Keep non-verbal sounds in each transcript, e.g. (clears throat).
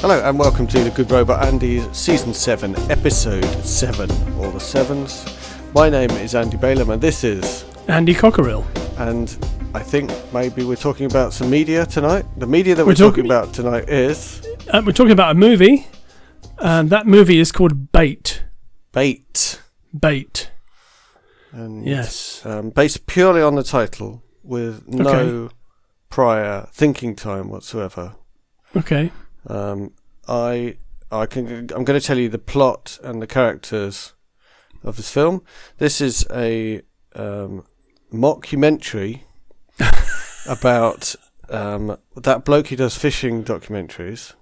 Hello and welcome to the Good Robot Andy Season 7, Episode 7, all the sevens. My name is Andy Balaam and this is, Andy Cockerill. and I think maybe we're talking about some media tonight. The media that we're, We're talking talking- about tonight is Uh, we're talking about a movie, and that movie is called Bait. Bait. Bait. And, Yes. Um, based purely on the title with no prior thinking time whatsoever. Okay. Um, I I can I'm going to tell you the plot and the characters of this film. This is a um, mockumentary (laughs) about um, that bloke who does fishing documentaries.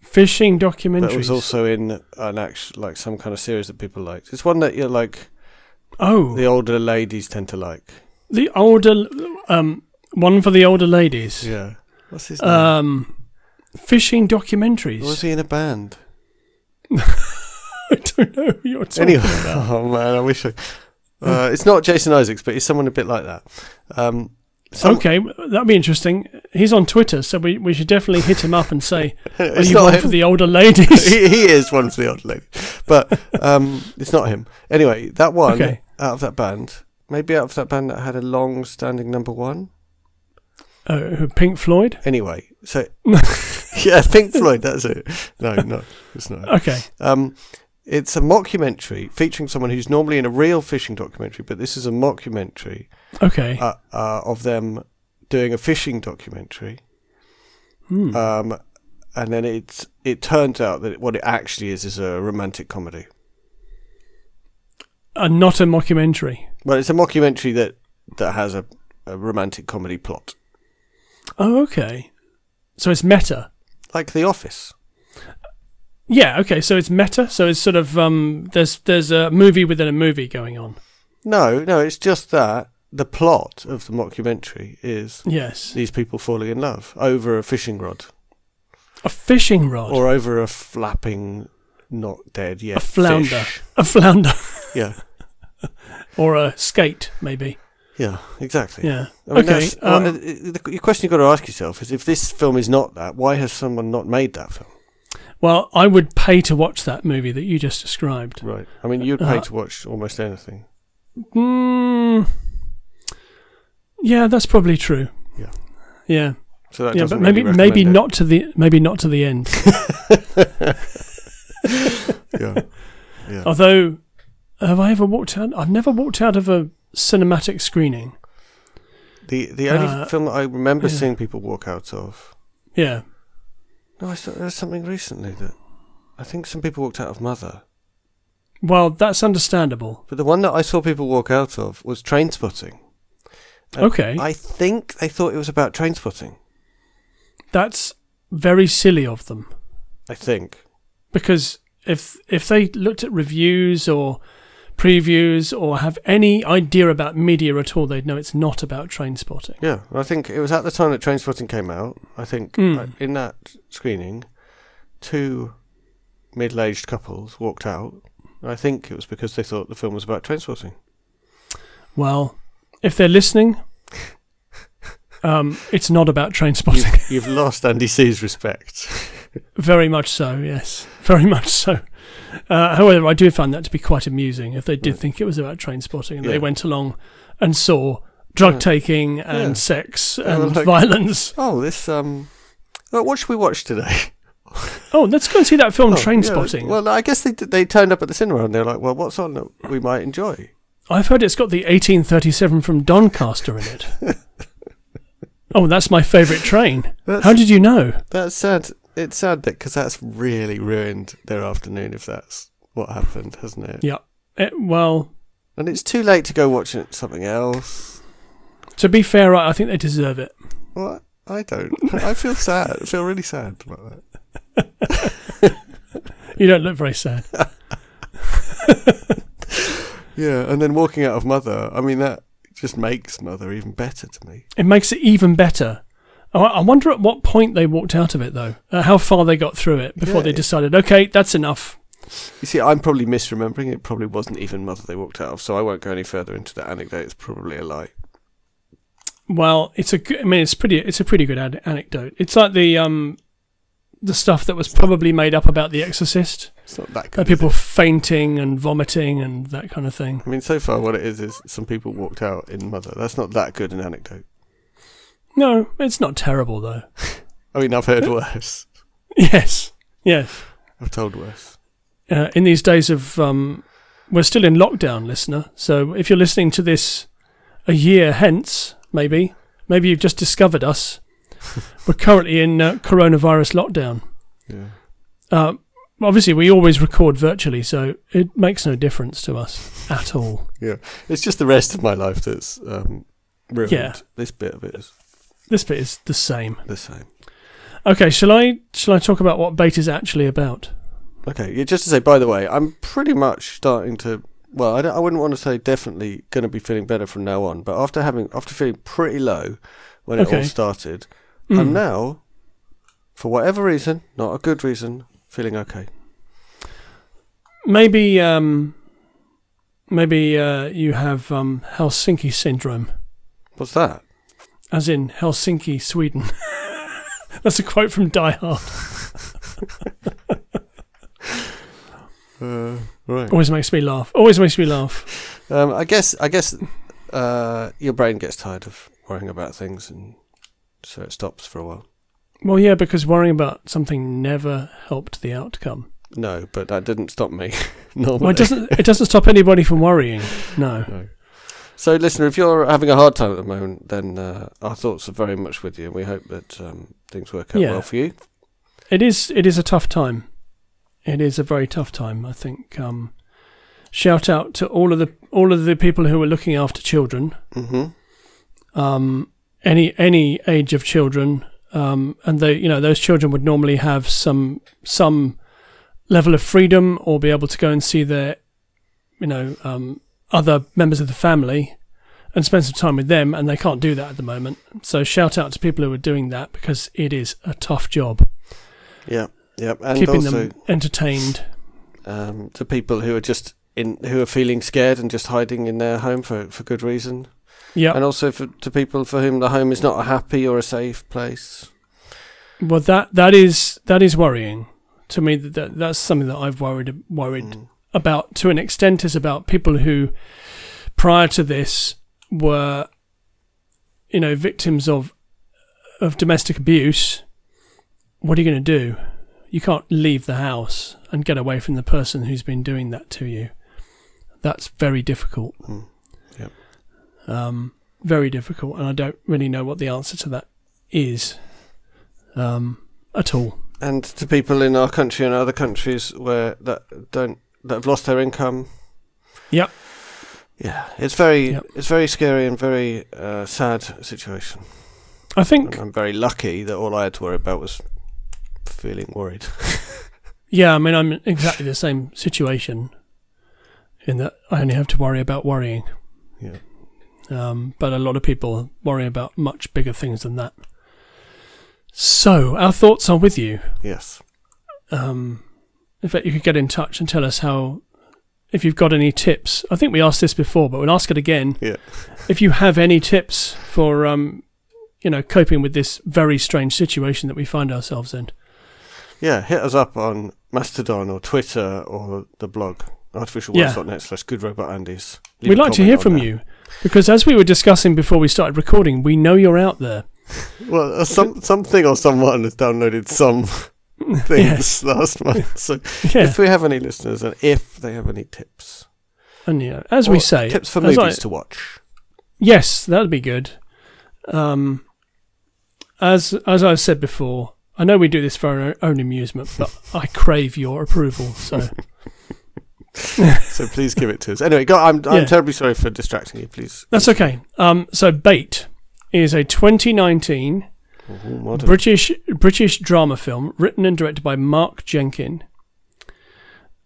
Fishing documentaries. That was also in an actual like some kind of series that people liked. It's one that you're like oh, the older ladies tend to like. the older um one for the older ladies. Yeah. What's his name? Um, fishing documentaries. was he in a band? (laughs) I don't know who you're talking Anyway, about. (laughs) oh man, I wish I. Uh, it's not Jason Isaacs, but he's someone a bit like that. Um, some- okay, that'd be interesting. He's on Twitter, so we, we should definitely hit him up and say, (laughs) "Are it's you one him. for the older ladies?" he, he is one for the old lady, but um, it's not him. Anyway, that one Okay. out of that band, maybe out of that band that had a long-standing number one. uh, Pink Floyd. Anyway, so (laughs) yeah, Pink Floyd. That's it. No, no, it's not. Okay. Um, it's a mockumentary featuring someone who's normally in a real fishing documentary, but this is a mockumentary Okay. uh, uh, of them doing a fishing documentary. Hmm. Um, and then it's it turns out that what it actually is is a romantic comedy. Uh, not a mockumentary. Well, it's a mockumentary that that has a, a romantic comedy plot, Oh, okay. So it's meta. Like The Office. Yeah, okay, so it's meta, so it's sort of um there's there's a movie within a movie going on. No, no, it's just that the plot of the mockumentary is Yes. these people falling in love over a fishing rod A fishing rod. or over a flapping, not dead yet a flounder. fish. A flounder. (laughs) Yeah, or a skate, maybe. Yeah, exactly. Yeah. I mean, okay. Um, well, the, the question you've got to ask yourself is if this film is not that, why has someone not made that film? well, I would pay to watch that movie that you just described. Right. I mean, you'd pay Uh, to watch almost anything. Mm, yeah, that's probably true. Yeah. Yeah. So that yeah, but maybe really maybe recommend not to the maybe not to the end. (laughs) Yeah. (laughs) Yeah. Although, have I ever walked out? I've never walked out of a cinematic screening. The the only Uh, film that I remember yeah. seeing people walk out of. Yeah. No, I saw there's something recently that I think some people walked out of Mother, Well, that's understandable. but the one that I saw people walk out of was Trainspotting. Okay. I think they thought it was about train spotting. That's very silly of them I think. because if if they looked at reviews or previews or have any idea about media at all, they'd know it's not about train spotting. Yeah, I think it was at the time that Trainspotting came out. I think Mm. in that screening, two middle-aged couples walked out. I think it was because they thought the film was about train spotting. Well, if they're listening, (laughs) um, it's not about train spotting. You've, you've lost Andy C's respect. Very much so, yes. Very much so. Uh, however, I do find that to be quite amusing if they did Right. think it was about train spotting and Yeah. they went along and saw drug Yeah. taking and Yeah. sex and like- violence. Oh, this um, uh, what should we watch today? Oh, let's go and see that film Oh, Train yeah, Spotting. Well, I guess they they turned up at the cinema and they're like, well, what's on that we might enjoy? I've heard it's got the 1837 from Doncaster in it. (laughs) oh, that's my favourite train. That's, How did you know? that's sad. It's sad that because that's really ruined their afternoon if that's what happened, hasn't it? Yeah. Eh, well, And it's too late to go watch something else. to be fair, I I think they deserve it. What? I don't. I feel sad. I feel really sad about that. (laughs) You don't look very sad. (laughs) Yeah, and then walking out of Mother, I mean, that just makes Mother even better to me. It makes it even better. I I wonder at what point they walked out of it, though. Uh, how far they got through it before Yeah. they decided, okay, that's enough. You see, I'm probably misremembering. It probably wasn't even Mother they walked out of, so I won't go any further into that anecdote. It's probably a lie. Well, it's a. good- I mean, it's pretty. It's a pretty good ad- anecdote. It's like the um, the stuff that was probably made up about The Exorcist. It's not that good. people fainting and vomiting and that kind of thing. I mean, so far, what it is is some people walked out in Mother. That's not that good an anecdote. No, it's not terrible though. (laughs) I mean, I've heard worse. (laughs) Yes, yes. I've told worse. Uh, in these days of, um, we're still in lockdown, listener. So if you're listening to this a year hence, maybe, maybe you've just discovered us. (laughs) we're currently in uh, coronavirus lockdown. Yeah. Uh, obviously, we always record virtually, so it makes no difference to us at all. Yeah, it's just the rest of my life that's um, ruined. Yeah. This bit of it is This bit is the same. the same. Okay, shall I shall I talk about what bait is actually about? Okay, yeah, just to say, by the way, I'm pretty much starting to. Well, I, don't- I wouldn't want to say definitely going to be feeling better from now on, but after having after feeling pretty low when it all started, Mm. I'm now, for whatever reason, not a good reason, feeling okay. Maybe um, maybe uh, you have um, Helsinki syndrome, What's that? As in Helsinki, Sweden. (laughs) That's a quote from Die Hard. Uh, right. Always makes me laugh. Always makes me laugh. Um, I guess I guess uh, your brain gets tired of worrying about things, and so it stops for a while. Well, yeah, because worrying about something never helped the outcome. No, but that didn't stop me. (laughs) Normally. Well, it doesn't. It doesn't stop anybody from worrying. No. No. So, listener, if you're having a hard time at the moment, then uh, our thoughts are very much with you, and we hope that um, things work out Yeah. well for you. It is. It is a tough time. It is a very tough time. I think. Um, shout out to all of the all of the people who are looking after children. hmm Um, any any age of children, um, and they you know those children would normally have some some level of freedom or be able to go and see their you know um, other members of the family and spend some time with them, and they can't do that at the moment. So shout out to people who are doing that because it is a tough job Yeah, yeah, and keeping also them entertained. um, to people who are just in who are feeling scared and just hiding in their home for for good reason, Yeah. and also for, to people for whom the home is not a happy or a safe place. Well, that that is that is worrying to me. That, that that's something that I've worried worried Mm. About to an extent. Is about people who, prior to this, were, you know, victims of of domestic abuse. What are you going to do? You can't leave the house and get away from the person who's been doing that to you. That's very difficult. Mm. Yep. Um, very difficult, and I don't really know what the answer to that is um, at all. And to people in our country and other countries where that don't that have lost their income. Yep. Yeah, it's very Yep. it's very scary and very uh, sad situation. I think, And I'm very lucky that all I had to worry about was feeling worried. (laughs) yeah, I mean, I'm in exactly the same situation in that I only have to worry about worrying. Yeah. Um, but a lot of people worry about much bigger things than that. So, our thoughts are with you. Yes. Um, in fact, you could get in touch and tell us how, if you've got any tips. I think we asked this before, but we'll ask it again. Yeah. If you have any tips for, um, you know, coping with this very strange situation that we find ourselves in. Yeah, hit us up on Mastodon or Twitter or the blog, artificialworlds.net slash good robot. Leave We'd like to hear from there. you because, as we were discussing before we started recording, we know you're out there. (laughs) Well, uh, some something or someone has downloaded some (laughs) things (laughs) last month. (laughs) So Yeah, if we have any listeners and if they have any tips, and yeah, as we say, tips for movies I- to watch. yes, that'd be good. Um, as as I've said before, I know we do this for our own amusement, but I crave your approval. So So please give it to us. Anyway, go, I'm I'm Yeah. terribly sorry for distracting you. Please. that's okay. Um, so Bait is a 2019 Ooh. British British drama film written and directed by Mark Jenkin,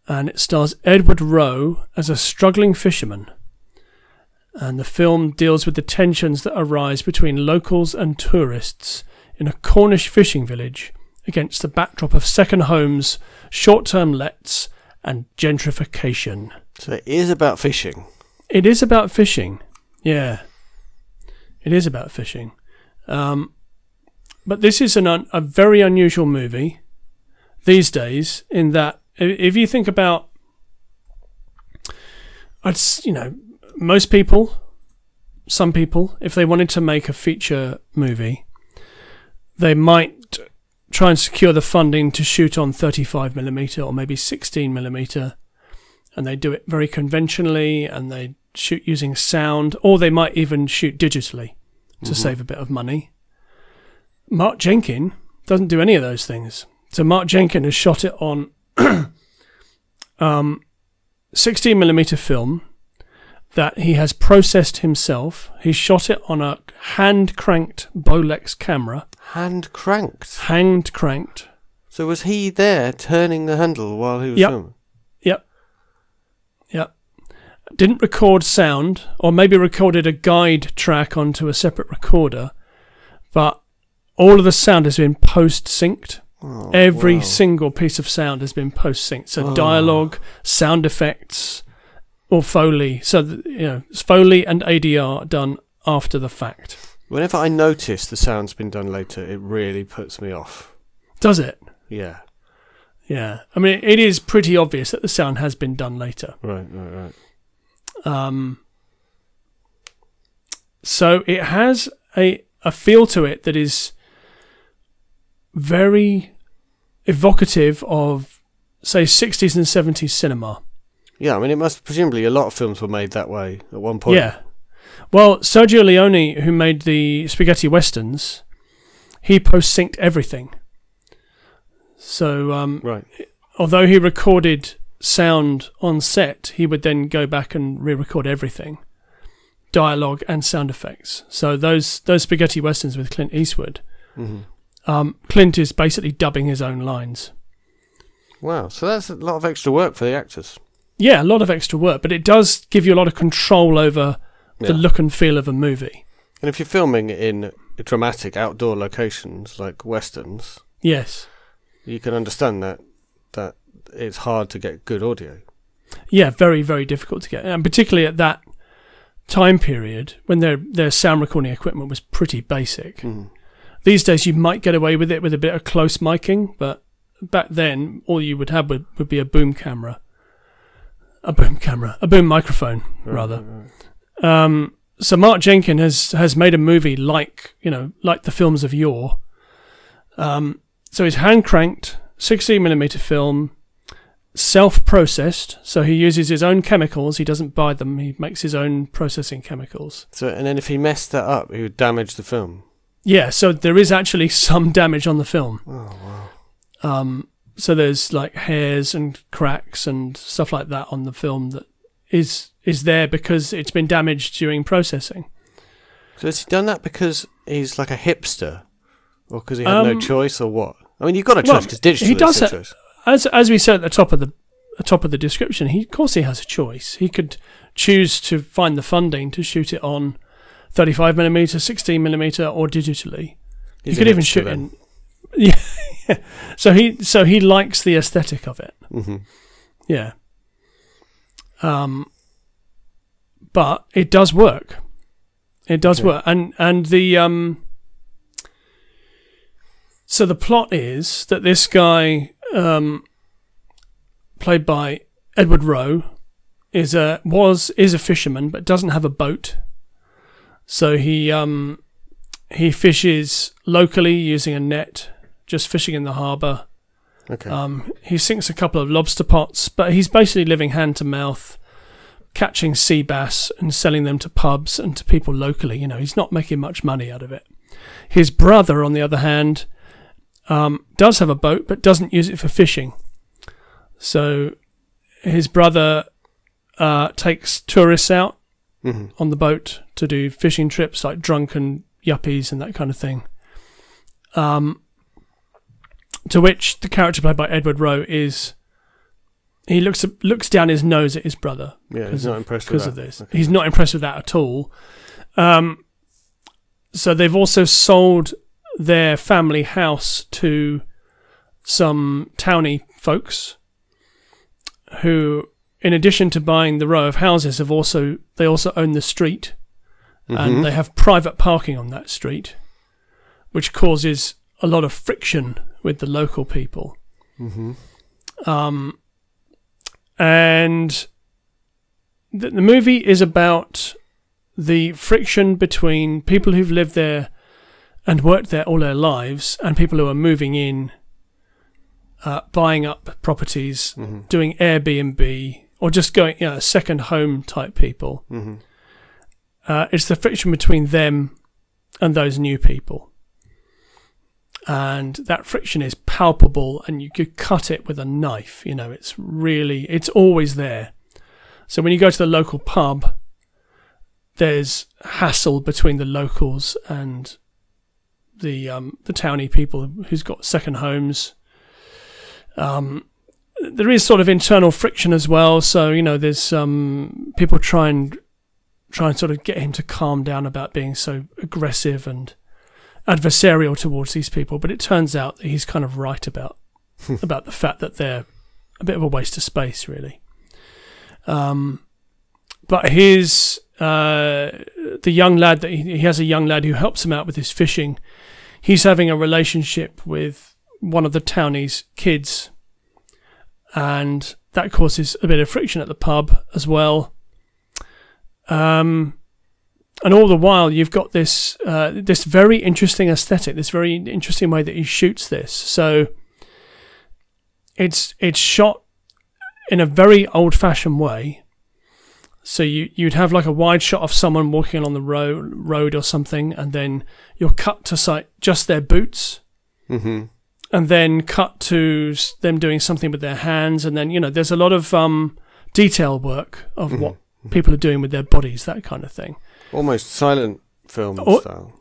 and it stars Edward Rowe as a struggling fisherman. And the film deals with the tensions that arise between locals and tourists in a Cornish fishing village against the backdrop of second homes, short-term lets, and gentrification. so it is about fishing. It is about fishing. Yeah. It is about fishing. Um, but this is an un- a very unusual movie. these days. In that, if you think about, I'd you know, most people, some people, if they wanted to make a feature movie, they might try and secure the funding to shoot on 35 millimeter or maybe 16 millimeter, and they do it very conventionally, and they shoot using sound, or they might even shoot digitally to mm-hmm. save a bit of money. Mark Jenkin doesn't do any of those things. So Mark Jenkin has shot it on (clears throat) um, 16 millimeter film that he has processed himself. He shot it on a hand cranked Bolex camera, Hand cranked. hand cranked. So was he there turning the handle while he was Yep. filming? Yep. Yep. Didn't record sound, or maybe recorded a guide track onto a separate recorder, but all of the sound has been post synced. Oh, Every wow. single piece of sound has been post synced. So Oh. dialogue, sound effects, or Foley. So, th- you know, it's Foley and ADR done after the fact. Whenever I notice the sound's been done later, it really puts me off. Does it? Yeah. Yeah. I mean, it is pretty obvious that the sound has been done later. Right, right, right. Um, so it has a a feel to it that is very evocative of, say, 60s and 70s cinema. Yeah, I mean, it must presumably a lot of films were made that way at one point. Yeah. Well, Sergio Leone, who made the spaghetti westerns, he post synced everything. So, um, Right. although he recorded sound on set, he would then go back and re-record everything, dialogue and sound effects. So those those spaghetti westerns with Clint Eastwood, hmm um, Clint is basically dubbing his own lines. Wow. So that's a lot of extra work for the actors. Yeah, a lot of extra work, but it does give you a lot of control over the Yeah. look and feel of a movie. And if you're filming in dramatic outdoor locations like westerns, Yes. you can understand that that it's hard to get good audio. Yeah, very very difficult to get, and particularly at that time period when their their sound recording equipment was pretty basic. Mhm. These days, you might get away with it with a bit of close miking, but back then, all you would have would, would be a boom camera, a boom camera, a boom microphone, rather. Um, so Mark Jenkin has has made a movie like you know like the films of yore. Um, so it's hand cranked, 16 millimeter film, self processed. So he uses his own chemicals. He doesn't buy them. He makes his own processing chemicals. So, and then if he messed that up, he would damage the film. Yeah. So there is actually (laughs) some damage on the film. Oh wow. Um, so there's like hairs and cracks and stuff like that on the film that is is there because it's been damaged during processing. So has he done that because he's like a hipster, or because he had no Um, choice, or what? I mean, you've got a choice because digital. he does a ha- choice. as as we said at the top of the, the top of the description, he of course he has a choice. He could choose to find the funding to shoot it on 35 millimeter, 16 millimeter, or digitally. He's he could even shoot in. Yeah, (laughs) yeah. So he so he likes the aesthetic of it. Mhm. Yeah. Um. But it does work. It does Okay. work, and and the um. So the plot is that this guy, um, played by Edward Rowe, is a was is a fisherman, but doesn't have a boat. So he um he fishes locally using a net, just fishing in the harbour. Okay. Um, he sinks a couple of lobster pots, but he's basically living hand to mouth, catching sea bass and selling them to pubs and to people locally. You know, he's not making much money out of it. His brother, on the other hand, um, does have a boat, but doesn't use it for fishing. So his brother uh, takes tourists out Mhm. on the boat to do fishing trips like drunken yuppies and that kind of thing. Um, to which the character played by Edward Rowe is he looks looks down his nose at his brother Yeah, he's not of- impressed with that. because of this. Okay. He's not impressed with that at all. Um, so they've also sold their family house to some towny folks who, in addition to buying the row of houses, have also they also own the street Mhm. and they have private parking on that street, which causes a lot of friction with the local people. Mm-hmm. Um, and the, the movie is about the friction between people who've lived there and worked there all their lives and people who are moving in, uh, buying up properties, Mm-hmm. doing Airbnb, or just going, you know, second home type people. Mm-hmm. Uh, it's the friction between them and those new people. And that friction is palpable, and you could cut it with a knife. You know, it's really, it's always there. So when you go to the local pub, there's hassle between the locals and the um, the towny people who's got second homes. Um, there is sort of internal friction as well. So you know, there's um, people try and try and sort of get him to calm down about being so aggressive and adversarial towards these people. But it turns out that he's kind of right about about the fact that they're a bit of a waste of space, really. Um, but his uh, the young lad that he, he has a young lad who helps him out with his fishing. He's having a relationship with one of the townies' kids, and that causes a bit of friction at the pub as well. Um, and all the while, you've got this uh, this very interesting aesthetic, this very interesting way that he shoots this. So it's it's shot in a very old fashioned way. So you you'd have like a wide shot of someone walking along the road road or something, and then you're cut to sight just their boots, Mm-hmm. And then cut to them doing something with their hands, and then you know there's a lot of um, detail work of what people are doing with their bodies, that kind of thing. Almost silent film Oh. style.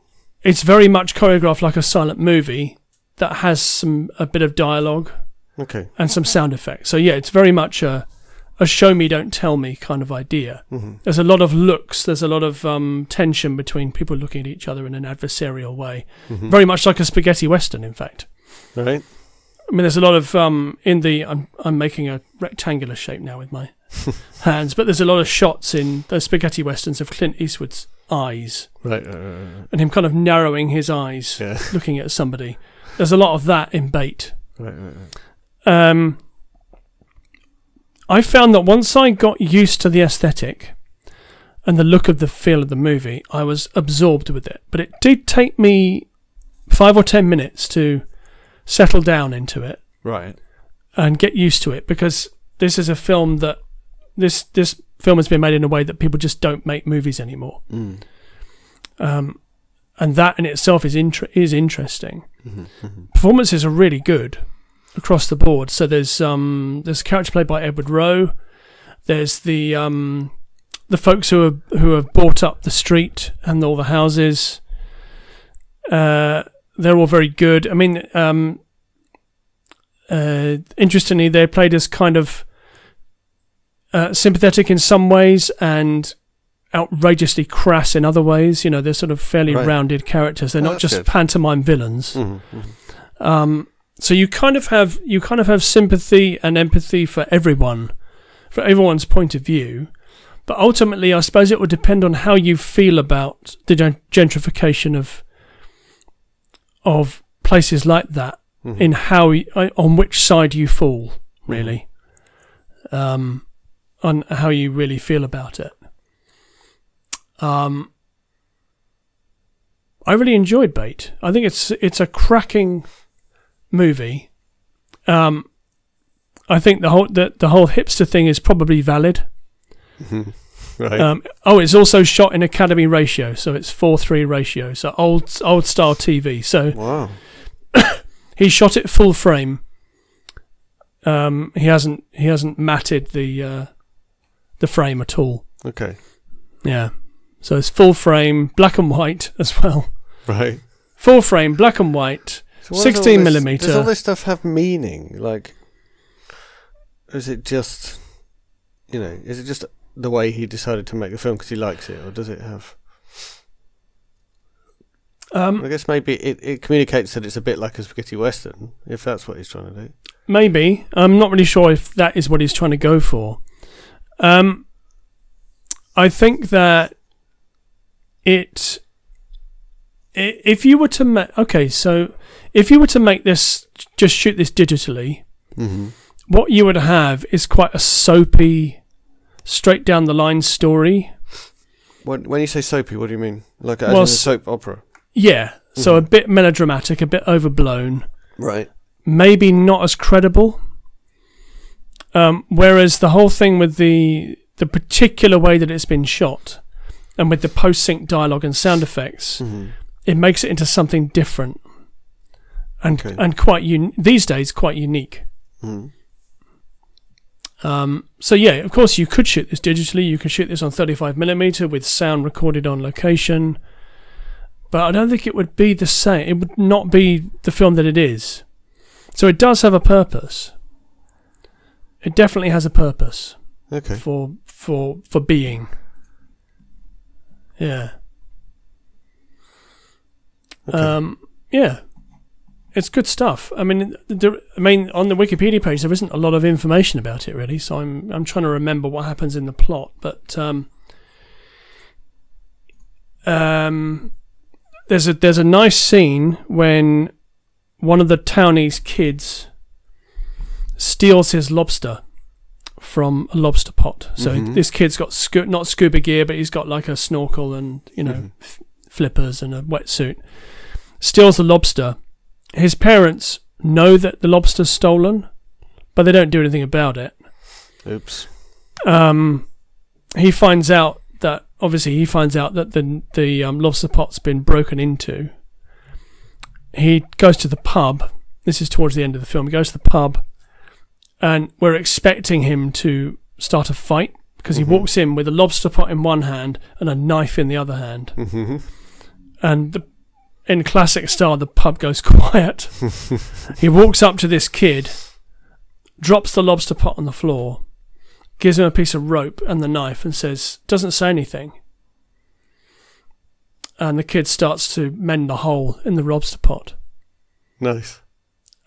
It's very much choreographed like a silent movie that has some a bit of dialogue Okay. and some sound effects. So yeah, it's very much a a show me don't tell me kind of idea. Mm-hmm. There's a lot of looks. There's a lot of um, tension between people looking at each other in an adversarial way. Mm-hmm. Very much like a spaghetti western, in fact. Right. I mean, there's a lot of um, in the. I'm I'm making a rectangular shape now with my (laughs) hands, but there's a lot of shots in those spaghetti westerns of Clint Eastwood's eyes Right. right, right, and him kind of narrowing his eyes, Yeah. (laughs) looking at somebody. There's a lot of that in Bait. Right. Right. right. Um, I found that once I got used to the aesthetic and the look of the feel of the movie, I was absorbed with it. But it did take me five or ten minutes to settle down into it Right. and get used to it because this is a film that this this film has been made in a way that people just don't make movies anymore. Mm. Um, and that in itself is inter- is interesting. Mm-hmm. Performances are really good across the board. So there's um there's a character played by Edward Rowe. There's the um the folks who have who have bought up the street and all the houses. Uh, they're all very good. I mean, um, uh, interestingly, they're played as kind of uh, sympathetic in some ways and outrageously crass in other ways. You know, they're sort of fairly Right. rounded characters. They're Oh, not just good. pantomime villains. Mm-hmm. Mm-hmm. Um, so you kind of have you kind of have sympathy and empathy for everyone, for everyone's point of view. But ultimately, I suppose it would depend on how you feel about the gen- gentrification of of places like that, Mhm. in how on which side you fall, really, um, on how you really feel about it. Um, I really enjoyed Bait. I think it's it's a cracking movie. Um, I think the whole the, the whole hipster thing is probably valid. Right. Um, oh, it's also shot in Academy ratio, so it's four three ratio, so old old style TV. So wow. (coughs) he shot it full frame. Um, he hasn't he hasn't matted the uh, the frame at all. Okay. Yeah, so it's full frame, black and white (laughs) as well. Right. Full frame, black and white. So what does all 16 this- millimeter. Does all this stuff have meaning? Like, is it just, you know, is it just the way he decided to make the film because he likes it, or does it have? Um, I guess maybe it, it communicates that it's a bit like a spaghetti western, if that's what he's trying to do. maybe I'm not really sure if that is what he's trying to go for. Um, I think that it, i- if you were to make okay, so if you were to make this, just shoot this digitally, Mm-hmm. what you would have is quite a soapy, straight down the line story. When, when you say soapy, what do you mean? Like as Well, in a soap opera? Yeah, so a Mhm. bit melodramatic, a bit overblown, Right. maybe not as credible. Um, whereas the whole thing with the the particular way that it's been shot, and with the post sync dialogue and sound effects, Mm-hmm. it makes it into something different, and Okay. and quite un- these days quite unique. Mm. Um, so yeah, of course you could shoot this digitally. You could shoot this on 35 millimeter with sound recorded on location, but I don't think it would be the same. It would not be the film that it is. So it does have a purpose. It definitely has a purpose Okay. for for for being. Yeah. Okay. Um. Yeah. It's good stuff. I mean, there, I mean, on the Wikipedia page there isn't a lot of information about it really, so I'm I'm trying to remember what happens in the plot, but um, um, there's a there's a nice scene when one of the townies kids steals his lobster from a lobster pot. So Mhm. this kid's got scu- not scuba gear, but he's got like a snorkel and you know Mhm. f- flippers and a wetsuit. Steals the lobster. His parents know that the lobster's stolen, but they don't do anything about it. Oops. Um, he finds out that obviously he finds out that the the um, lobster pot's been broken into. He goes to the pub. This is towards the end of the film. He goes to the pub, and we're expecting him to start a fight because Mhm. he walks in with a lobster pot in one hand and a knife in the other hand. Mm-hmm. And the, in classic style, the pub goes (laughs) quiet. (laughs) he walks up to this kid, drops the lobster pot on the floor, gives him a piece of rope and the knife, and says, doesn't say anything. And the kid starts to mend the hole in the lobster pot. Nice.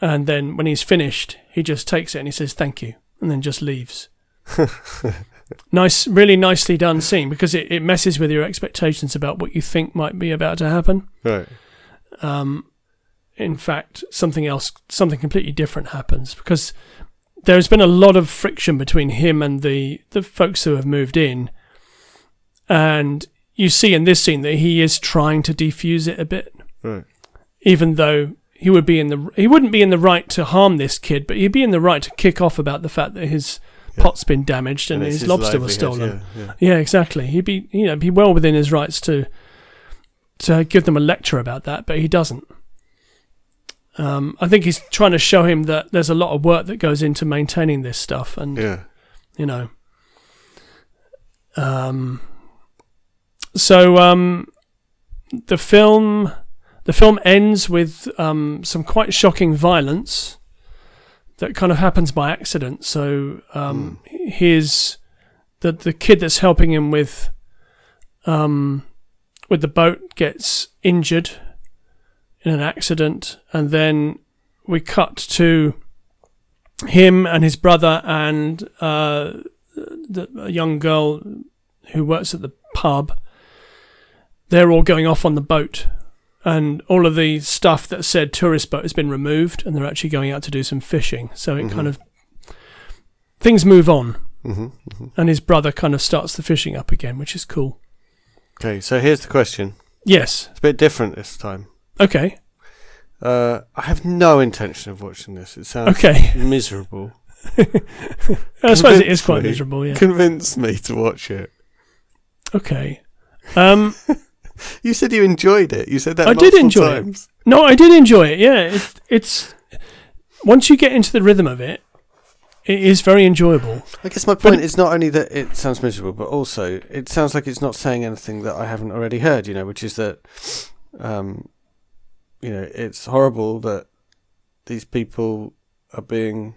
And then when he's finished, he just takes it and he says, thank you, and then just leaves. (laughs) nice, really nicely done scene because it, it messes with your expectations about what you think might be about to happen. Right. Um, in fact, something else, something completely different happens because there's been a lot of friction between him and the the folks who have moved in, and you see in this scene that he is trying to defuse it a bit, Right. even though he would be in the he wouldn't be in the right to harm this kid, but he'd be in the right to kick off about the fact that his Yeah. pot's been damaged and, it's his, lobster was stolen. Yeah. yeah. Yeah, exactly. He'd be, you know, be well within his rights to to give them a lecture about that, but he doesn't. Um, I think he's trying to show him that there's a lot of work that goes into maintaining this stuff, and Yeah. you know. Um, so um, the film, the film ends with um, some quite shocking violence that kind of happens by accident. So um, his the the kid that's helping him with um, with the boat gets injured in an accident, and then we cut to him and his brother and uh, the, a young girl who works at the pub. They're all going off on the boat, and all of the stuff that said tourist boat has been removed, and they're actually going out to do some fishing. So it Mhm. kind of things move on, Mm-hmm. hmm and his brother kind of starts the fishing up again, which is cool. Okay. So here's the question. Yes. It's a bit different this time. Okay. Uh, I have no intention of watching this. It sounds Okay. (laughs) miserable. I suppose it is quite me. miserable. Yeah. Convince me to watch it. Okay. Um. (laughs) You said you enjoyed it. You said that I did enjoy it. No, I did enjoy it. Yeah, it's it's once you get into the rhythm of it, it is very enjoyable. I guess my point is not only that it sounds miserable, but also it sounds like it's not saying anything that I haven't already heard. You know, which is that, um, you know, it's horrible that these people are being,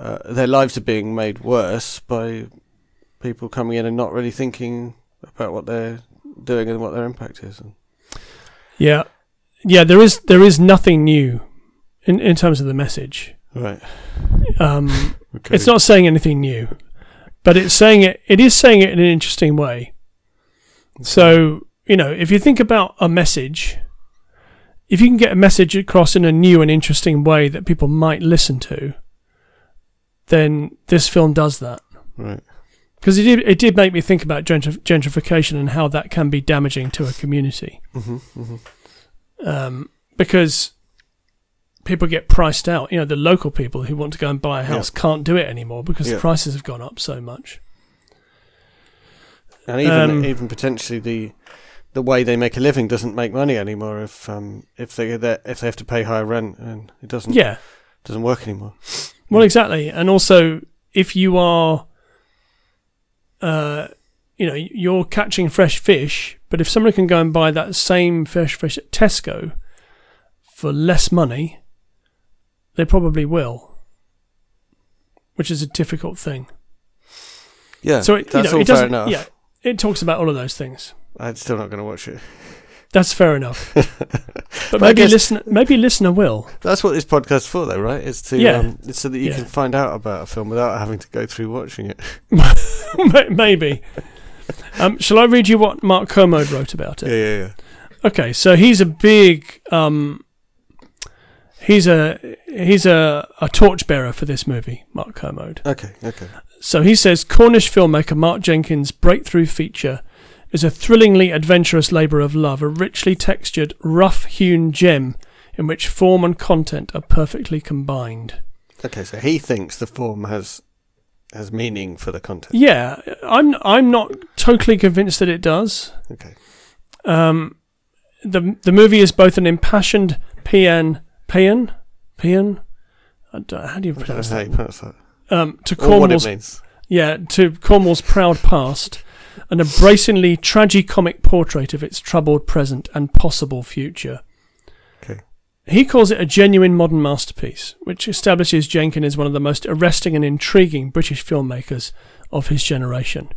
uh, their lives are being made worse by people coming in and not really thinking about what they're doing and what their impact is. Yeah, yeah. There is there is nothing new in in terms of the message. Right. Um, Okay. it's not saying anything new, but it's saying it. It is saying it in an interesting way. So you know, if you think about a message, if you can get a message across in a new and interesting way that people might listen to, then this film does that. Right. Because it did, it did make me think about gentrif- gentrification and how that can be damaging to a community. hmm hmm Um, because people get priced out. You know, the local people who want to go and buy a house can't do it anymore because Yeah. the prices have gone up so much. And even Um, even potentially the the way they make a living doesn't make money anymore if um if they they if they have to pay higher rent and it doesn't Yeah. doesn't work anymore. Well, exactly. And also, if you are, uh, you know, you're catching fresh fish, but if someone can go and buy that same fresh fish at Tesco for less money, they probably will, which is a difficult thing. Yeah, So it, you know, all it fair enough. Yeah, it talks about all of those things. I'm still not going to watch it. That's fair enough. (laughs) But, But maybe guess- listener, maybe listener will. That's what this podcast's for, though, right? It's to Yeah. um, it's so that you Yeah. can find out about a film without having to go through watching it. (laughs) (laughs) maybe. Um, shall I read you what Mark Kermode wrote about it? Yeah, yeah, yeah. Okay, so he's a big um he's a he's a, a torchbearer for this movie, Mark Kermode. Okay, okay. So he says Cornish filmmaker Mark Jenkin's breakthrough feature is a thrillingly adventurous labour of love, a richly textured, rough hewn gem in which form and content are perfectly combined. Okay, so he thinks the form has has meaning for the content. Yeah, I'm I'm not totally convinced that it does. Okay. Um, the the movie is both an impassioned paean paean paean. I don't- How do you pronounce that? you pronounce that. Um, to Or what it Cornwall's means. yeah to Cornwall's proud past, an embracingly tragicomic portrait of its troubled present and possible future. Okay. He calls it a genuine modern masterpiece, which establishes Jenkins as one of the most arresting and intriguing British filmmakers of his generation.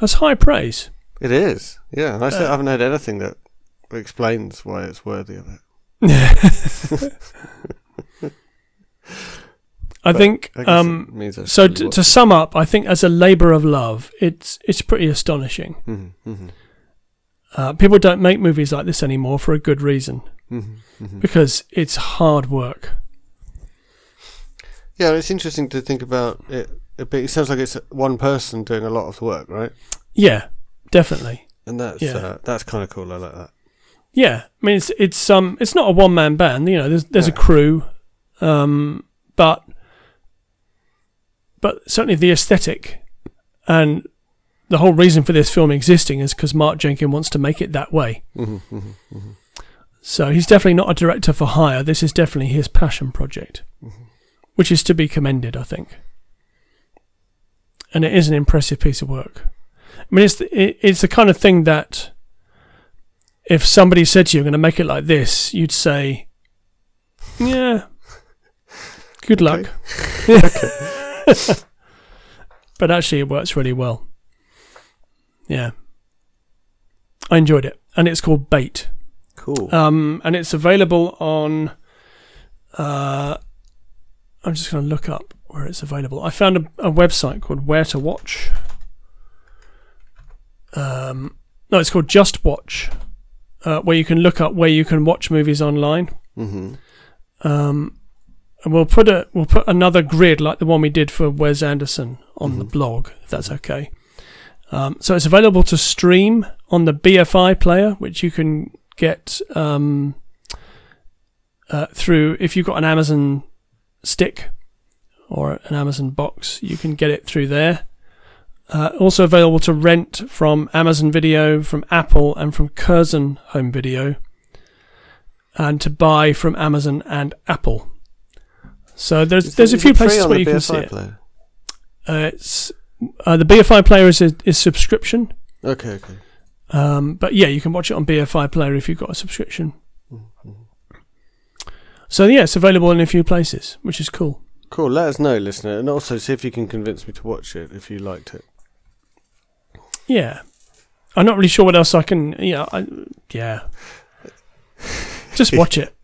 That's high praise. It is. Yeah, and I Uh, haven't heard anything that explains why it's worthy of it. (laughs) I But think I um, So t- to sum up, I think as a labour of love, it's it's pretty astonishing. mm-hmm, mm-hmm, Uh, people don't make movies like this anymore for a good reason mm-hmm, mm-hmm. because it's hard work. Yeah, it's interesting to think about it. a bit. It sounds like it's one person doing a lot of the work, right? Yeah, definitely. And that's Yeah. uh, that's kind of cool. I like that. Yeah, I mean it's it's um it's not a one man band. You know, there's there's a crew, um, but but certainly the aesthetic and the whole reason for this film existing is because Mark Jenkins wants to make it that way. Mm-hmm, mm-hmm, mm-hmm. So he's definitely not a director for hire. This is definitely his passion project, which is to be commended, I think. And it is an impressive piece of work. I mean, it's the, it, it's the kind of thing that if somebody said to you, "I'm going to make it like this," you'd say, "Yeah, good luck." (laughs) but actually, it works really well. Yeah, I enjoyed it, and it's called Bait. Cool. Um, and it's available on. Uh, I'm just going to look up where it's available. I found a, a website called Where to Watch. Um, no, it's called Just Watch, uh, where you can look up where you can watch movies online. mm-hmm. Um, and we'll put a we'll put another grid like the one we did for Wes Anderson on the Mhm. blog, if that's okay. Um, so it's available to stream on the BFI player, which you can get um, uh, through if you've got an Amazon stick or an Amazon box, you can get it through there. Uh, also available to rent from Amazon Video, from Apple, and from Curzon Home Video, and to buy from Amazon and Apple. So there's Is there's it- a few places where you can BFI see it. Uh, it's uh, the BFI player is a, is subscription, Okay, okay. um, but yeah, you can watch it on BFI player if you've got a subscription. Mhm. So yeah, it's available in a few places, which is cool. Cool. Let us know, listener, and also see if you can convince me to watch it if you liked it. Yeah, I'm not really sure what else I can. Yeah, I, yeah. Just watch it.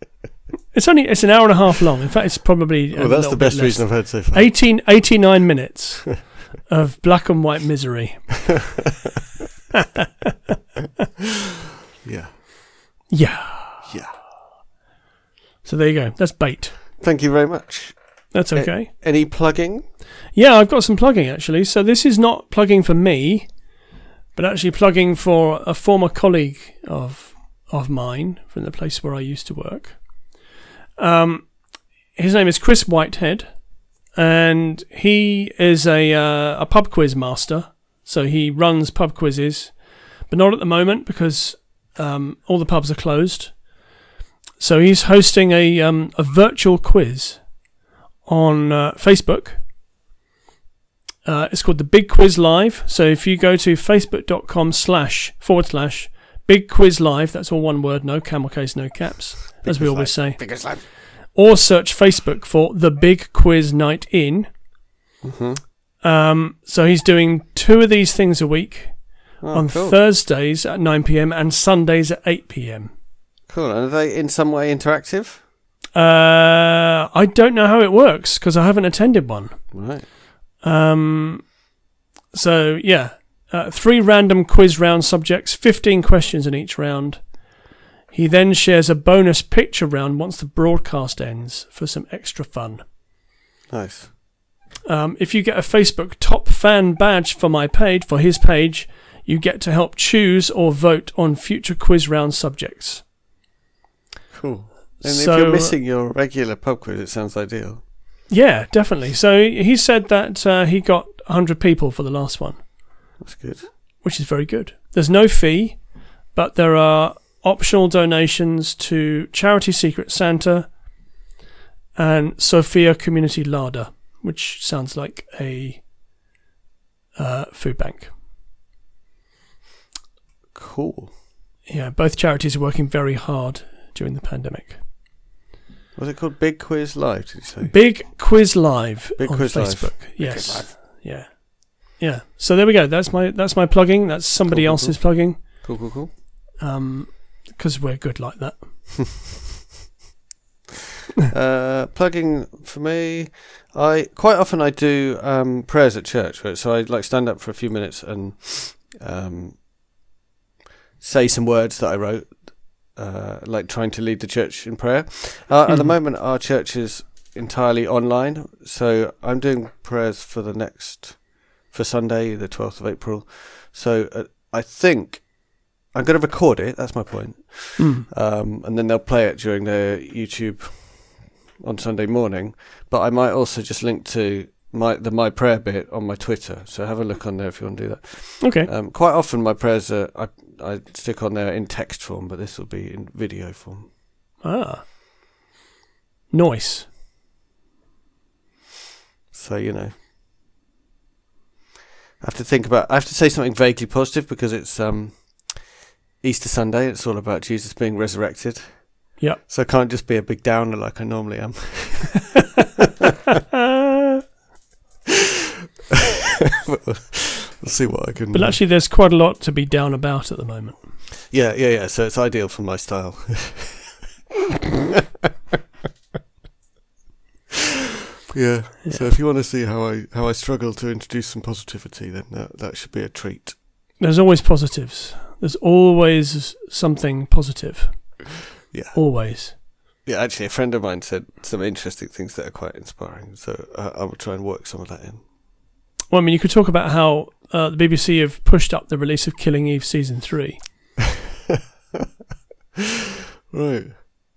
It's only it's an hour and a half long. In fact, it's probably a Well, that's the best reason I've heard so far. 18, 89 minutes of black and white misery. (laughs) Yeah. Yeah. Yeah. So there you go. That's bait. Thank you very much. That's okay. Any plugging? Yeah, I've got some plugging actually. So this is not plugging for me, but actually plugging for a former colleague of of mine from the place where I used to work. Um, his name is Chris Whitehead, and he is a uh, a pub quiz master. So he runs pub quizzes, but not at the moment because um, all the pubs are closed. So he's hosting a um, a virtual quiz on uh, Facebook. Uh, it's called the Big Quiz Live. So if you go to facebook.com slash forward slash Big Quiz Live, that's all one word, no camel case, no caps, as we always say, life. or search Facebook for the Big Quiz Night In. Mm-hmm. Um, so he's doing two of these things a week Oh, on cool. Thursdays at 9 pm and Sundays at 8 pm. cool. And are they in some way interactive? Uh, I don't know how it works because I haven't attended one. Right. Um, so yeah, uh, three random quiz round subjects, fifteen questions in each round. He then shares a bonus picture round once the broadcast ends for some extra fun. Nice. Um, if you get a Facebook top fan badge for my page, for his page, you get to help choose or vote on future quiz round subjects. Cool. And So- if you're missing your regular pub quiz, it sounds ideal. Yeah, definitely. So he said that uh, he got 100 people for the last one. That's good. which is very good. There's no fee, but there are optional donations to Charity Secret Santa and Sophia Community Larder, which sounds like a uh, food bank. Cool. Yeah, both charities are working very hard during the pandemic. Was it called Big Quiz Live? Did you say? Big Quiz Live Big on Quiz Live. Facebook. Quiz Yes. Live. Yeah. Yeah. So there we go. That's my that's my plugging. That's somebody Cool, cool, else's plugging. Cool, cool, cool. Um, because we're good like that. (laughs) uh, plugging for me, I quite often I do um, prayers at church, right? So I like stand up for a few minutes and um, say some words that I wrote, uh, like trying to lead the church in prayer. Uh, At the Mhm. moment, our church is entirely online, so I'm doing prayers for the next for Sunday, the twelfth of April. So uh, I think I'm going to record it. That's my point Mm. um, and then they'll play it during their YouTube on Sunday morning. But I might also just link to my the my prayer bit on my Twitter. So have a look on there if you want to do that. Okay. Um, quite often my prayers are I I stick on there in text form, but this will be in video form. Ah. Nice. So you know, I have to think about. I have to say something vaguely positive because it's um, Easter Sunday. It's all about Jesus being resurrected. Yep. So I can't just be a big downer like I normally am. (laughs) (laughs) (laughs) but we'll we'll see what I can. But actually, there's quite a lot to be down about at the moment. yeah, yeah, yeah. So it's ideal for my style. (laughs) yeah. So if you want to see how I how I struggle to introduce some positivity, then that that should be a treat. There's always positives. There's always something positive. Yeah. Always. Yeah, actually, a friend of mine said some interesting things that are quite inspiring. So uh, I will try and work some of that in. Well, I mean, you could talk about how uh, the BBC have pushed up the release of Killing Eve season three (laughs) Right.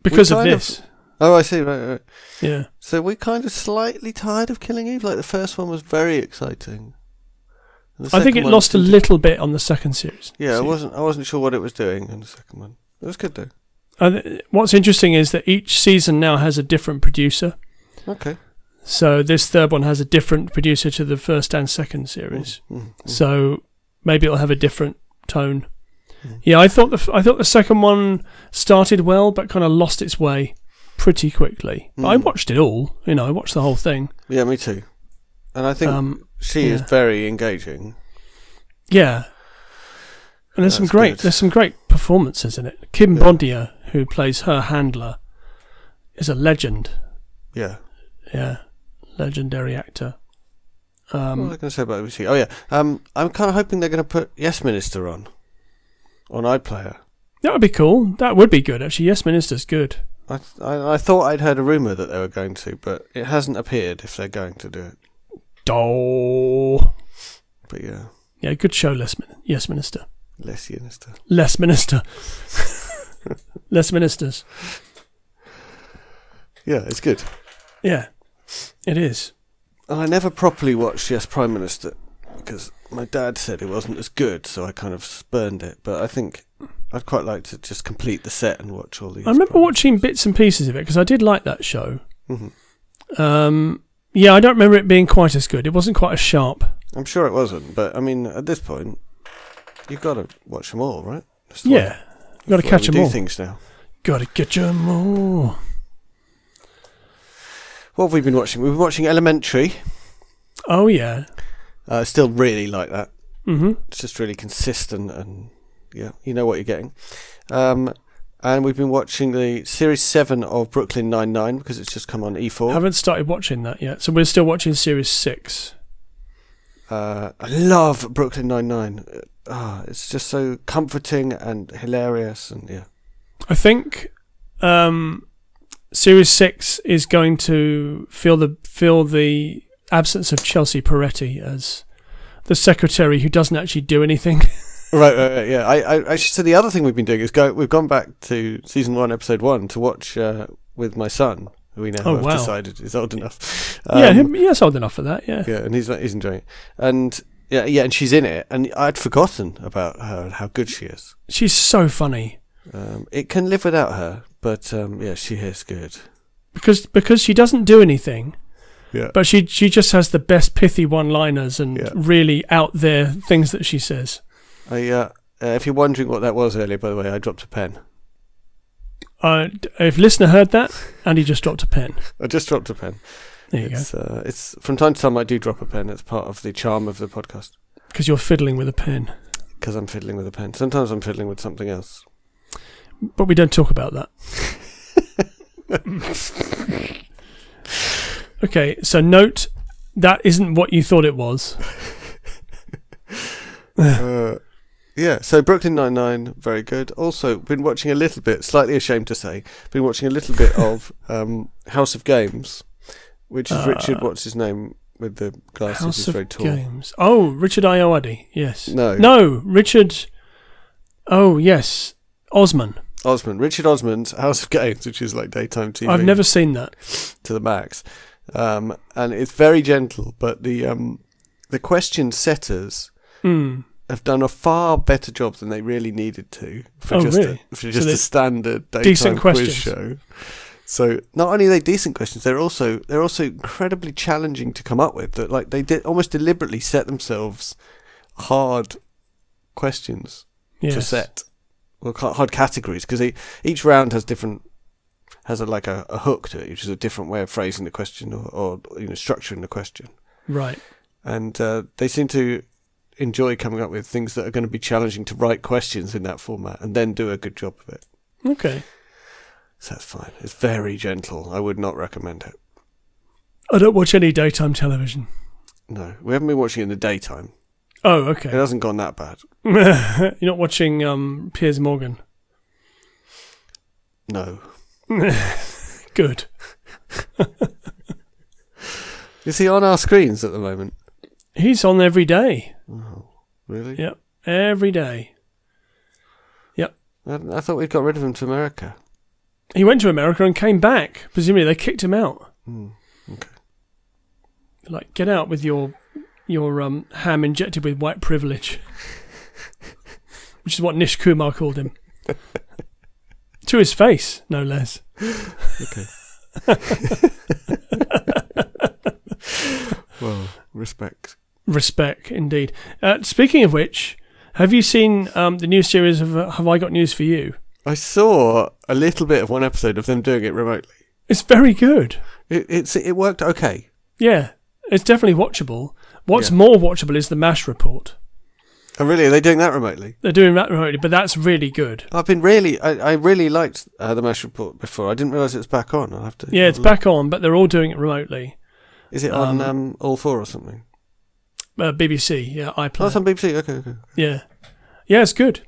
because of kind of- this. Oh, I see. Right, right. Yeah. So we're kind of slightly tired of Killing Eve. Like the first one was very exciting. I think it lost a little bit on the second series. Yeah, I wasn't. I wasn't sure what it was doing in the second one. It was good though. Uh, what's interesting is that each season now has a different producer. Okay. So this third one has a different producer to the first and second series. Mm, mm, mm. So maybe it'll have a different tone. Mm. Yeah, I thought the f- I thought the second one started well, but kind of lost its way pretty quickly. But I watched it all. You know, I watched the whole thing. Yeah, me too. And I think Um, she is very engaging. yeah, and there's some great good. there's some great performances in it. Kim Yeah. Bodnia, who plays her handler, is a legend. Yeah. Yeah, legendary actor. what was I Um, going to say about BBC? Oh yeah. Um, I'm kind of hoping they're going to put Yes Minister on on iPlayer. that would be cool. That would be good actually. Yes, Minister's good. I, th- I I thought I'd heard a rumor that they were going to, but it hasn't appeared if they're going to do it. Do. But yeah, Yeah, good show, Les Min- Yes Minister. less Minister. Less Minister. (laughs) Less Ministers. Yeah, it's good. Yeah, it is. And I never properly watched Yes Prime Minister because my dad said it wasn't as good, so I kind of spurned it. But I think I'd quite like to just complete the set and watch all these. I remember watching bits and pieces of it because I did like that show. Mhm. Um, yeah, I don't remember it being quite as good. It wasn't quite as sharp. I'm sure it wasn't, but I mean, at this point, you've got to watch them all, right? That's the way- Yeah, you've got to catch them do all. things now. Got to get them all. What have we been watching? We've been watching Elementary. Oh yeah. Uh, still really like that. hmm It's just really consistent, and yeah, you know what you're getting. Um, and we've been watching the series seven of Brooklyn Nine Nine because it's just come on E4. Haven't started watching that yet, so we're still watching series six. Uh, I love Brooklyn Nine Nine. Ah, it's just so comforting and hilarious, and yeah, I think um, series six is going to feel the feel the absence of Chelsea Peretti as the secretary who doesn't actually do anything. (laughs) right, right, right yeah. I, I actually so the other thing we've been doing is go. We've gone back to season one, episode one, to watch uh, with my son, who we now Oh, have wow. decided is old enough. yeah, Um, him, yeah, that's old enough for that. Yeah. yeah, and he's he's enjoying it, and yeah, yeah, and she's in it, and I'd forgotten about her and how good she is. she's so funny Um, it can live without her, but um, yeah, she is good. because because she doesn't do anything, Yeah, but she she just has the best pithy one-liners and Yeah. really out there things that she says. I, uh, uh, if you're wondering what that was earlier, by the way, I dropped a pen. Uh, d- if listener heard that, and he just dropped a pen. I just dropped a pen. There you go. It's, uh, it's from time to time I do drop a pen. It's part of the charm of the podcast Because you're fiddling with a pen, because I'm fiddling with a pen. Sometimes I'm fiddling with something else. But we don't talk about that. (laughs) okay, so note that isn't what you thought it was. (laughs) uh, yeah, so Brooklyn Nine Nine, very good. Also, been watching a little bit. Slightly ashamed to say, been watching a little bit of (laughs) um, House of Games, which is Uh, Richard. What's his name with the glasses? House He's very tall. Games. Oh, Richard Ayoade. Yes. No, No, Richard. Oh, yes. Osman. Osmond. Richard Osman's House of Games, which is like daytime TV. I've never seen that. to the max, um, and it's very gentle. But the um, the question setters Mm. have done a far better job than they really needed to for Oh, just really? a, for just they- a standard daytime decent quiz questions. show. So not only are they decent questions, they're also they're also incredibly challenging to come up with. That like they did almost deliberately set themselves hard questions to set, well, hard categories because each round has different has a, like a, a hook to it, which is a different way of phrasing the question or, or you know structuring the question Right. and uh, they seem to enjoy coming up with things that are going to be challenging to write questions in that format and then do a good job of it. Okay. So that's fine. It's very gentle. I would not recommend it. I don't watch any daytime television. No, we haven't been watching it in the daytime. Oh, okay. It hasn't gone that bad. (laughs) You're not watching um, Piers Morgan. No. (laughs) Good. (laughs) Is he on our screens at the moment? He's on every day. Oh, really? Yeah. Every day. I, I thought we'd got rid of him to America. He went to America and came back. Presumably they kicked him out. Hmm. Okay. Like, get out with your your um, ham injected with white privilege. Which is what Nish Kumar called him. to his face, no less. Okay. (laughs) well, respect. Respect, indeed. Uh, speaking of which, have you seen um, the new series of uh, Have I Got News for You? I saw a little bit of one episode of them doing it remotely. It's very good. It, it's it worked okay. Yeah, it's definitely watchable. What's Yeah. more watchable is the MASH report. Oh, really? Are they doing that remotely? They're doing that remotely, but that's really good. I've been really, I, I really liked uh, the Mash Report before. I didn't realise it was back on. I'll have to. Yeah, it's back on, but they're all doing it remotely. Is it on um, um, all four or something? Uh, BBC, yeah, Oh, iPlayer. it's on BBC. Okay, okay. yeah, yeah, it's good.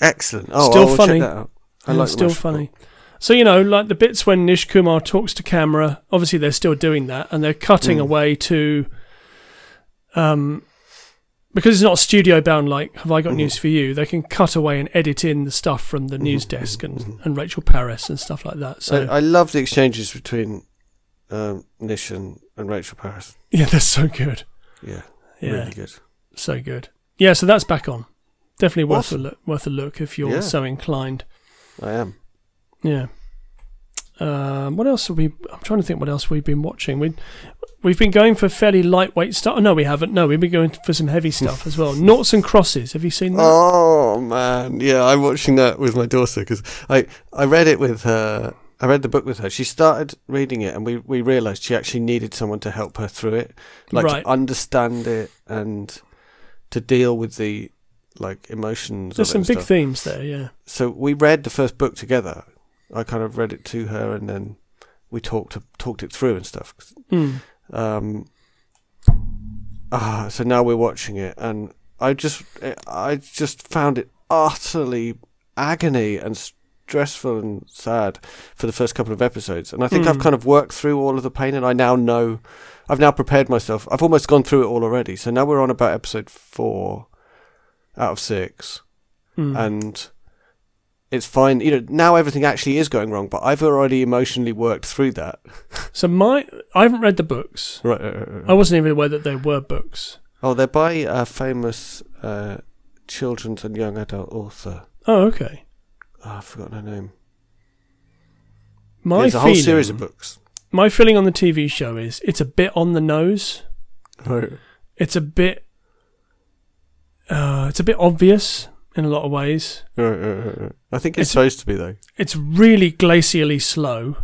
Excellent. Oh, Still I'll funny. check that out. I Yeah, like the still funny. Report. So you know, like the bits when Nish Kumar talks to camera, obviously they're still doing that, and they're cutting Mm. away to, um, because it's not studio bound. Like, have I got Mhm. news for you? They can cut away and edit in the stuff from the news Mhm, desk and, mhm. and Rachel Parris and stuff like that. So I, I love the exchanges between um, Nish and, and Rachel Parris. (laughs) yeah, they're so good. Yeah, Yeah, really good. so good. Yeah, so that's back on. Definitely worth a look. Worth a look if you're Yeah. so inclined. I am. Yeah. Um, what else have we? I'm trying to think what else we've been watching. We we've been going for fairly lightweight stuff. Oh, no, we haven't. No, we've been going for some heavy stuff as well. (laughs) Noughts and crosses. Have you seen that? Oh man, yeah, I'm watching that with my daughter because I I read it with her. I read the book with her. She started reading it, and we we realised she actually needed someone to help her through it, like Right. to understand it and to deal with the like emotions. There's some big stuff. themes there. Yeah. So we read the first book together. I kind of read it to her, and then we talked talked it through and stuff. Mm. Um, ah, so now we're watching it, and I just, I just found it utterly agony and stressful and sad for the first couple of episodes. And I think I've Mm. kind of worked through all of the pain, and I now know, I've now prepared myself. I've almost gone through it all already. So now we're on about episode four out of six, Mm. and. It's fine, you know. Now everything actually is going wrong, but I've already emotionally worked through that. so my, I haven't read the books. Right. right, right, right. I wasn't even aware that they were books. Oh, they're by a famous uh, children's and young adult author. Oh, okay. Oh, I've forgotten her name. My There's a feeling, whole series of books. my feeling on the TV show is it's a bit on the nose. Right. It's a bit, uh, it's a bit obvious in a lot of ways. Right, right, right, right. I think It's- it's, supposed to be though. It's really glacially slow.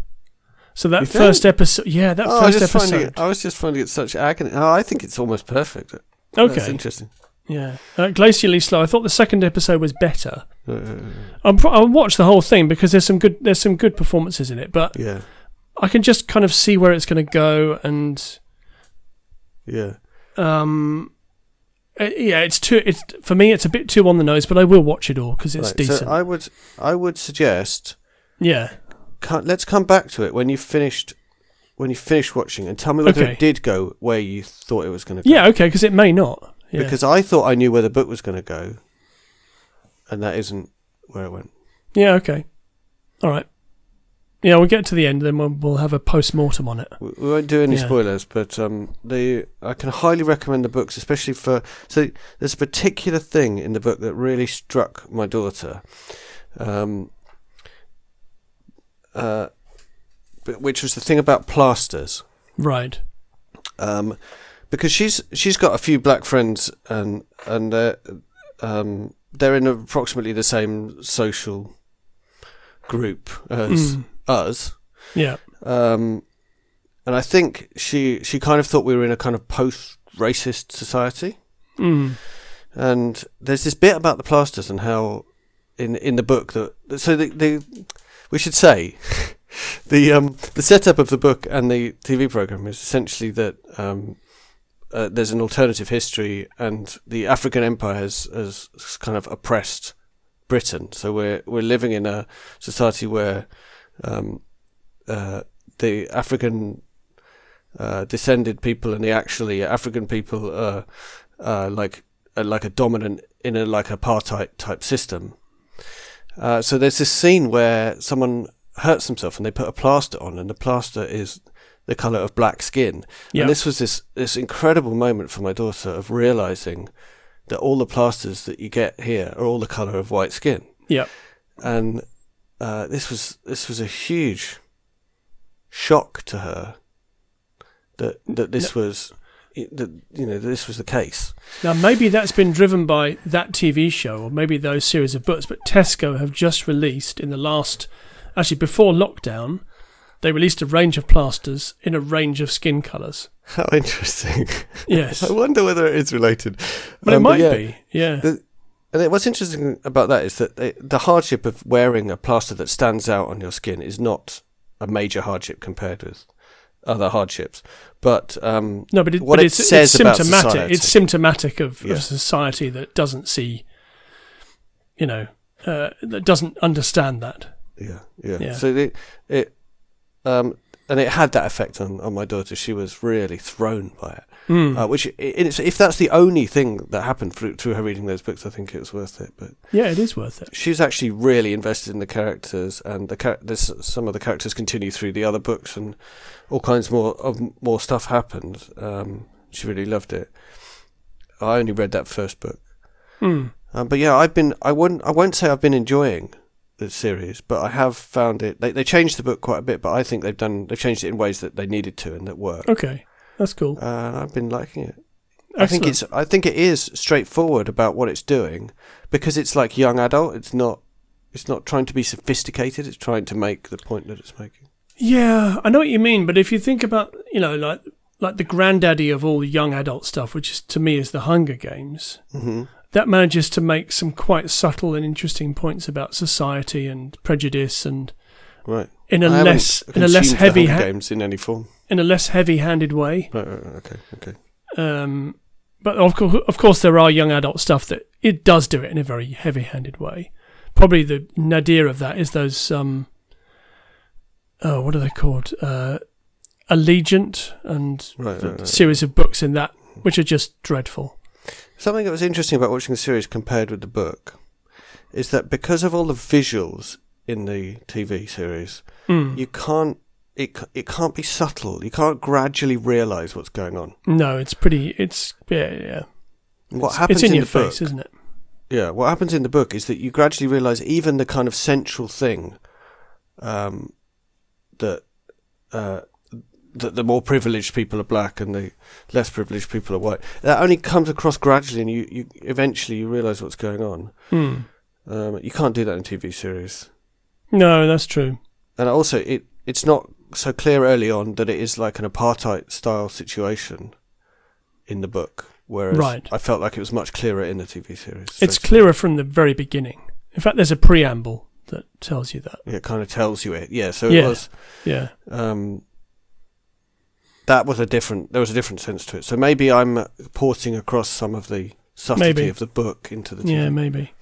So that You first think? episode, yeah, that Oh, first finding episode. it, I was just finding it such agony. Oh, I think it's almost perfect. That's okay, interesting. yeah, uh, glacially slow. I thought the second episode was better. Right. I'm pro- I'll watch the whole thing because there's some good there's some good performances in it, but Yeah, I can just kind of see where it's going to go, and yeah. um, uh, yeah, it's too it's for me it's a bit too on the nose, but I will watch it all because it's Right, decent. So I would, I would suggest, yeah, let's come back to it when you finished, when you finished watching, and tell me whether Okay. it did go where you thought it was going to go. yeah, okay, because it may not. Yeah. Because I thought I knew where the book was going to go, and that isn't where it went. yeah, okay, all right. Yeah, we'll get to the end, then we'll, we'll have a post mortem on it. We, won't do any Yeah. spoilers, but um, the I can highly recommend the books, especially for. So there's a particular thing in the book that really struck my daughter, um, uh, which was the thing about plasters. Right. um, because she's she's got a few black friends and and they're, um, they're in approximately the same social group as Mm. Us. Yeah. Um, and I think she she kind of thought we were in a kind of post racist society. Mm. And there's this bit about the plasters and how in in the book that so the, the we should say (laughs) the um the setup of the book and the TV program is essentially that um uh, there's an alternative history and the African empire has has kind of oppressed Britain so we're we're living in a society where um uh the African uh, descended people and the actually African people are uh, like uh, like a dominant in a like apartheid type system. Uh, so there's this scene where someone hurts themselves and they put a plaster on, and the plaster is the color of black skin. Yeah. And this was this this incredible moment for my daughter of realizing that all the plasters that you get here are all the color of white skin, Yeah. and uh, this was this was a huge shock to her that that this was that you know this was the case. Now, maybe that's been driven by that TV show or maybe those series of books, but Tesco have just released in the last, actually before lockdown, they released a range of plasters in a range of skin colours. How interesting. Yes. (laughs) I wonder whether it is related. But it Um, might yeah. be, yeah. The- And what's interesting about that is that the, the hardship of wearing a plaster that stands out on your skin is not a major hardship compared with other hardships. But um, No, but, it, what but it it's, says it's symptomatic. society. It's symptomatic of, Yeah. of society that doesn't see, you know, uh, that doesn't understand that. Yeah, yeah. Yeah. So it, it, um, and it had that effect on, on my daughter. She was really thrown by it. Mm. Uh, which, if that's the only thing that happened through, through her reading those books, I think it was worth it. But yeah, it is worth it. she's actually really invested in the characters, and the char- some of the characters continue through the other books, and all kinds more of more stuff happened. Um, she really loved it. I only read that first book, Mm. um, but yeah, I've been. I wouldn't. I won't say I've been enjoying series, but I have found it. They they changed the book quite a bit, but I think they've done. They've changed it in ways that they needed to and that work. Okay, that's cool. Uh, and I've been liking it. I think it's I think it is straightforward about what it's doing because it's like young adult. It's not it's not trying to be sophisticated. It's trying to make the point that it's making. Yeah, I know what you mean, but if you think about, you know, like like the granddaddy of all young adult stuff, which is to me is the Hunger Games, hmm that manages to make some quite subtle and interesting points about society and prejudice, and Right. in a less in a less heavy ha- games in any form. in a less heavy-handed way. Right, right, right, okay. Okay. Um, but of course, of course, there are young adult stuff that it does do it in a very heavy-handed way. Probably the nadir of that is those um, oh, what are they called? Uh, Allegiant and Right, the right, right. series of books in that, which are just dreadful. Something that was interesting about watching the series compared with the book is that because of all the visuals in the TV series, Mm. you can't it it can't be subtle. You can't gradually realize what's going on. no, it's pretty. It's yeah, yeah. What It's- happens It's in, in your the book? face, isn't it? Yeah, what happens in the book is that you gradually realize even the kind of central thing um, that uh, that the more privileged people are black and the less privileged people are white. That only comes across gradually, and you, you eventually you realize what's going on. Hmm. Um, you can't do that in a TV series, No, that's true. and also it it's not so clear early on that it is like an apartheid style situation in the book. Whereas Right. I felt like it was much clearer in the TV series. It's clearer from the very beginning. In fact, there's a preamble that tells you that. it kind of tells you it. Yeah, so Yeah. it was. Yeah. um, that was a different. There was a different sense to it. So maybe I'm porting across some of the subtlety Maybe. of the book into the TV. Yeah, maybe.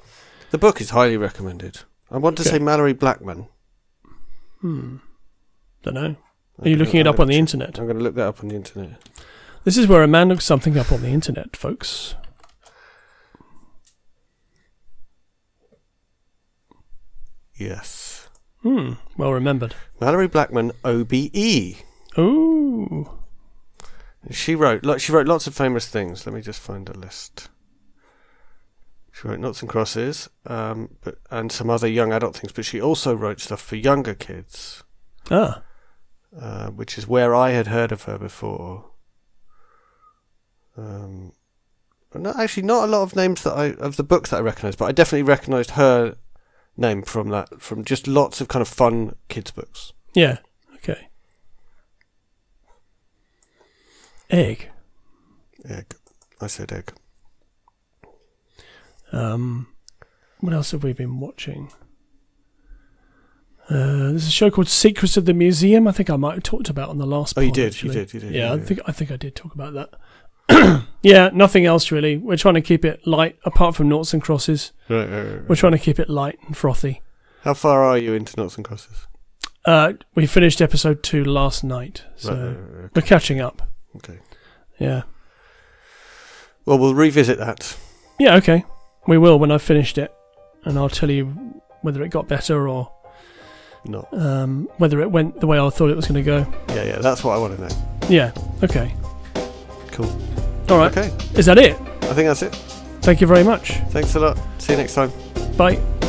The book is highly recommended. I want to Okay. say Malorie Blackman. Hmm. Don't know. Are you looking it up on the internet? I'm going to look that up on the internet. This is where a man looks something up on the internet, folks. Yes, Hmm. Well remembered. Malorie Blackman, OBE. Ooh. She wrote. Like she wrote lots of famous things. Let me just find a list. She wrote Noughts and Crosses, um, but and some other young adult things. But she also wrote stuff for younger kids. Ah. uh, which is where I had heard of her before. Um, not actually not a lot of names that I of the books that I recognised, but I definitely recognised her name from that from just lots of kind of fun kids books. Yeah. Okay. Egg. Egg, I said egg. Um, what else have we been watching? Uh, there's a show called Secrets of the Museum. I think I might have talked about on the last. Oh, you did, you did, you did. Yeah, I think I think I did talk about that. (clears throat) yeah, nothing else really. We're trying to keep it light, apart from noughts and crosses. Right, right, right, We're trying to keep it light and frothy. How far are you into noughts and Crosses? Uh, we finished episode two last night, so Right, right, right, right. we're catching up. Okay. Yeah, Well, we'll revisit that. yeah, okay. We will when I've finished it, and I'll tell you whether it got better or Not. um, whether it went the way I thought it was going to go. Yeah, yeah. That's what I want to know. Yeah. Okay. Cool. All right. Okay. Is that it? I think that's it. Thank you very much. Thanks a lot. See you next time. Bye.